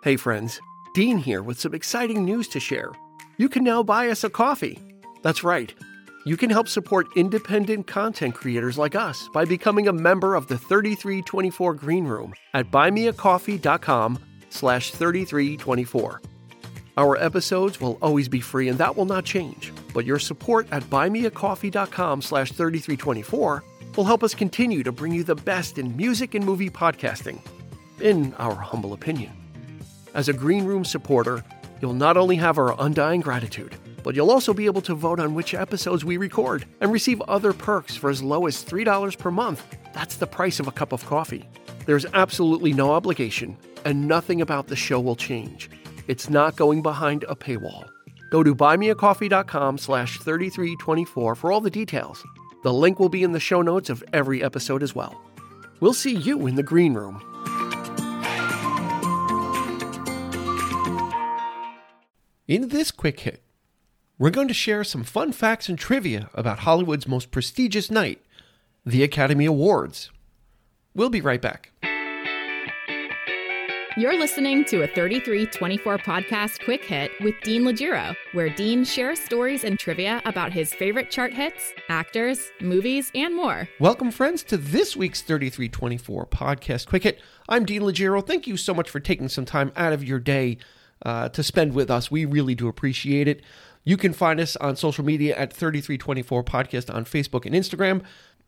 Hey, friends, Dean here with some exciting news to share. You can now buy us a coffee. That's right. You can help support independent content creators like us by becoming a member of the 3324 Green Room at buymeacoffee.com slash 3324. Our episodes will always be free and that will not change, but your support at buymeacoffee.com slash 3324 will help us continue to bring you the best in music and movie podcasting, in our humble opinion. As a Green Room supporter, you'll not only have our undying gratitude, but you'll also be able to vote on which episodes we record and receive other perks for as low as $3 per month. That's the price of a cup of coffee. There's absolutely no obligation, and nothing about the show will change. It's not going behind a paywall. Go to buymeacoffee.com slash 3324 for all the details. The link will be in the show notes of every episode as well. We'll see you in the green room. In this quick hit, we're going to share some fun facts and trivia about Hollywood's most prestigious night, the Academy Awards. We'll be right back. You're listening to a 3324 podcast quick hit with Dean Legiro, where Dean shares stories and trivia about his favorite chart hits, actors, movies, and more. Welcome, friends, to this week's 3324 podcast quick hit. I'm Dean Legiro. Thank you so much for taking some time out of your day uh, to spend with us. We really do appreciate it. You can find us on social media at 3324 Podcast on Facebook and Instagram.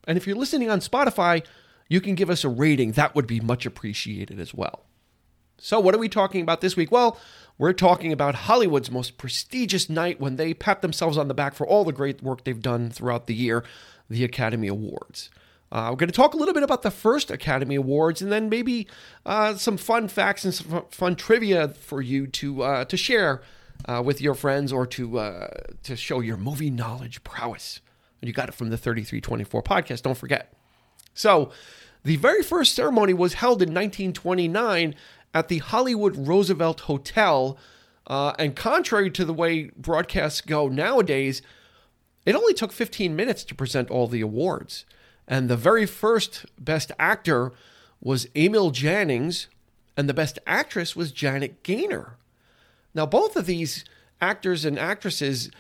And if you're listening on Spotify, you can give us a rating. That would be much appreciated as well. So, what are we talking about this week? Well, we're talking about Hollywood's most prestigious night when they pat themselves on the back for all the great work they've done throughout the year, the Academy Awards. Uh, we're going to talk a little bit about the first Academy Awards, and then maybe uh, some fun facts and some fun trivia for you to uh, to share uh, with your friends or to uh, to show your movie knowledge prowess. And you got it from the 3324 podcast. Don't forget. So, the very first ceremony was held in 1929 at the Hollywood Roosevelt Hotel. Uh, and contrary to the way broadcasts go nowadays, it only took 15 minutes to present all the awards. And the very first Best Actor was Emil Jannings, and the Best Actress was Janet Gaynor. Now, both of these actors and actresses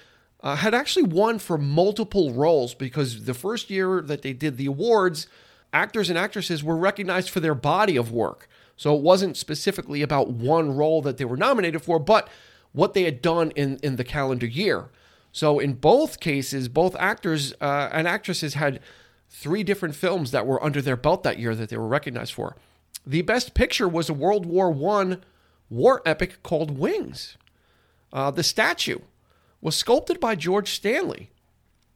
uh, had actually won for multiple roles because the first year that they did the awards, actors and actresses were recognized for their body of work. So it wasn't specifically about one role that they were nominated for, but what they had done in, in the calendar year. So in both cases, both actors uh, and actresses had three different films that were under their belt that year that they were recognized for. The best picture was a World War I war epic called Wings. Uh, the statue was sculpted by George Stanley,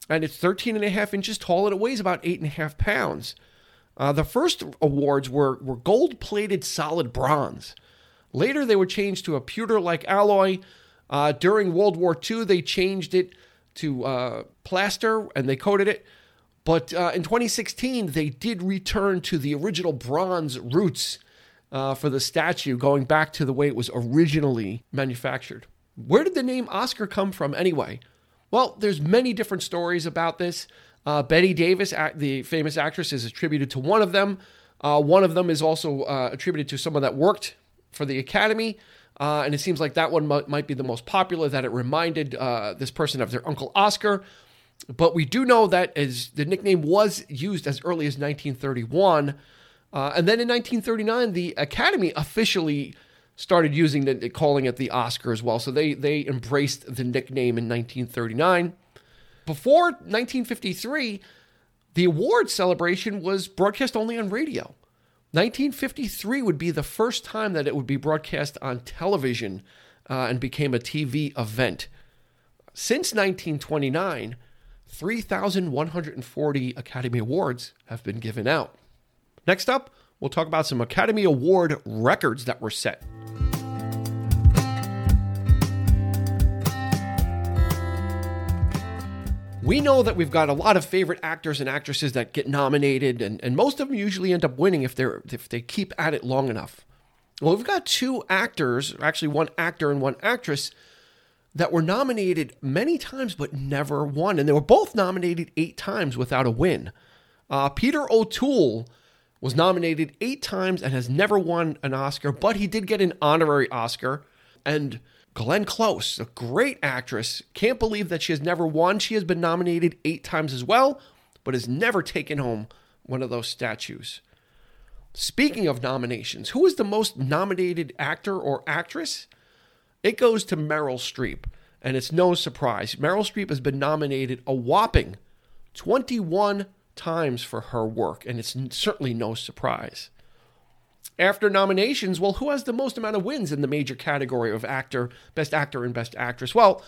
and it's 13 and a half inches tall and it weighs about eight and a half pounds. Uh, the first awards were, were gold plated solid bronze. Later, they were changed to a pewter like alloy. Uh, during World War II, they changed it to uh, plaster and they coated it. But uh, in 2016, they did return to the original bronze roots uh, for the statue, going back to the way it was originally manufactured. Where did the name Oscar come from anyway? Well, there's many different stories about this. Uh, Bette Davis, the famous actress, is attributed to one of them. Uh, one of them is also uh, attributed to someone that worked for the Academy. Uh, and it seems like that one m- might be the most popular, that it reminded uh, this person of their Uncle Oscar. But we do know that as the nickname was used as early as 1931. Uh, and then in 1939, the Academy officially started using the calling it the Oscar as well. So they they embraced the nickname in 1939. Before 1953, the award celebration was broadcast only on radio. 1953 would be the first time that it would be broadcast on television uh, and became a TV event. Since 1929, 3,140 Academy Awards have been given out. Next up, we'll talk about some Academy Award records that were set. we know that we've got a lot of favorite actors and actresses that get nominated, and, and most of them usually end up winning if they're if they keep at it long enough. Well, we've got two actors, actually one actor and one actress, that were nominated many times but never won, and they were both nominated eight times without a win. Uh, Peter O'Toole was nominated eight times and has never won an Oscar, but he did get an honorary Oscar. And Glenn Close, a great actress, can't believe that she has never won. She has been nominated eight times as well, but has never taken home one of those statues. Speaking of nominations, who is the most nominated actor or actress? It goes to Meryl Streep, and it's no surprise. Meryl Streep has been nominated a whopping 21 times for her work, and it's certainly no surprise. After nominations, well, who has the most amount of wins in the major category of actor, best actor, and best actress? Well,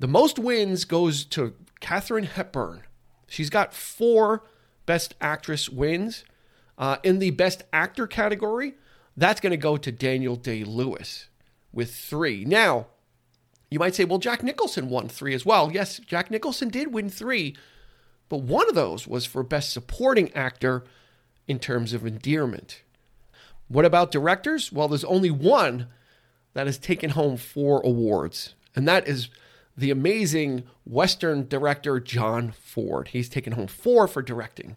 the most wins goes to Katharine Hepburn. She's got four best actress wins. Uh, in the best actor category, that's going to go to Daniel Day Lewis with three. Now, you might say, well, Jack Nicholson won three as well. Yes, Jack Nicholson did win three, but one of those was for Best Supporting Actor in terms of endearment. What about directors? Well, there's only one that has taken home four awards, and that is the amazing Western director John Ford. He's taken home four for directing.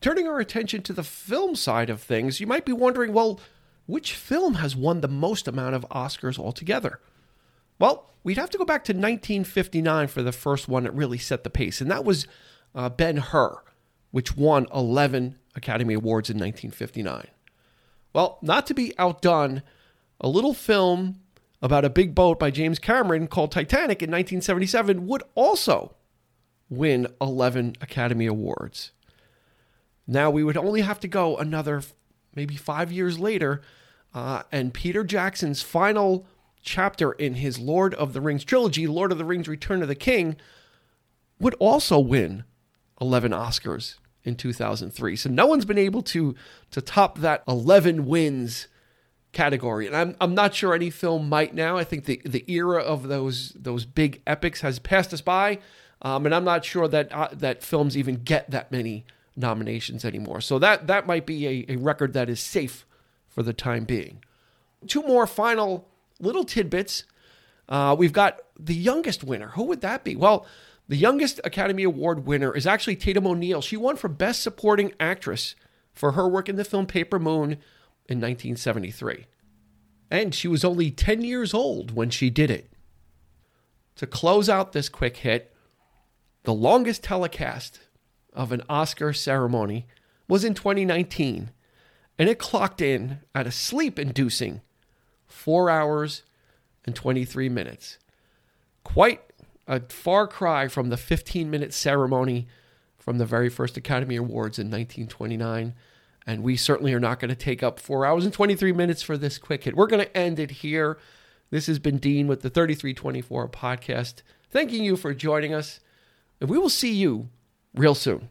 Turning our attention to the film side of things, you might be wondering well, which film has won the most amount of Oscars altogether? Well, we'd have to go back to 1959 for the first one that really set the pace, and that was uh, Ben Hur, which won 11 Academy Awards in 1959. Well, not to be outdone, a little film about a big boat by James Cameron called Titanic in 1977 would also win 11 Academy Awards. Now we would only have to go another maybe five years later, uh, and Peter Jackson's final chapter in his Lord of the Rings trilogy, Lord of the Rings Return of the King, would also win 11 Oscars in 2003. So no one's been able to to top that 11 wins category. And I'm I'm not sure any film might now. I think the the era of those those big epics has passed us by. Um, and I'm not sure that uh, that films even get that many nominations anymore. So that that might be a, a record that is safe for the time being. Two more final little tidbits. Uh, we've got the youngest winner. Who would that be? Well, the youngest Academy Award winner is actually Tatum O'Neal. She won for Best Supporting Actress for her work in the film Paper Moon in 1973. And she was only 10 years old when she did it. To close out this quick hit, the longest telecast of an Oscar ceremony was in 2019, and it clocked in at a sleep inducing four hours and 23 minutes. Quite a far cry from the 15 minute ceremony from the very first Academy Awards in 1929. And we certainly are not going to take up four hours and 23 minutes for this quick hit. We're going to end it here. This has been Dean with the 3324 podcast. Thanking you for joining us. And we will see you real soon.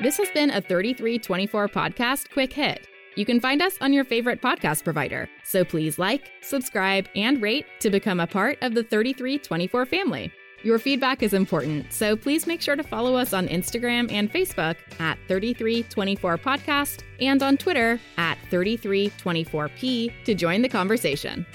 This has been a 3324 podcast quick hit. You can find us on your favorite podcast provider. So please like, subscribe, and rate to become a part of the 3324 family. Your feedback is important, so please make sure to follow us on Instagram and Facebook at 3324 Podcast and on Twitter at 3324P to join the conversation.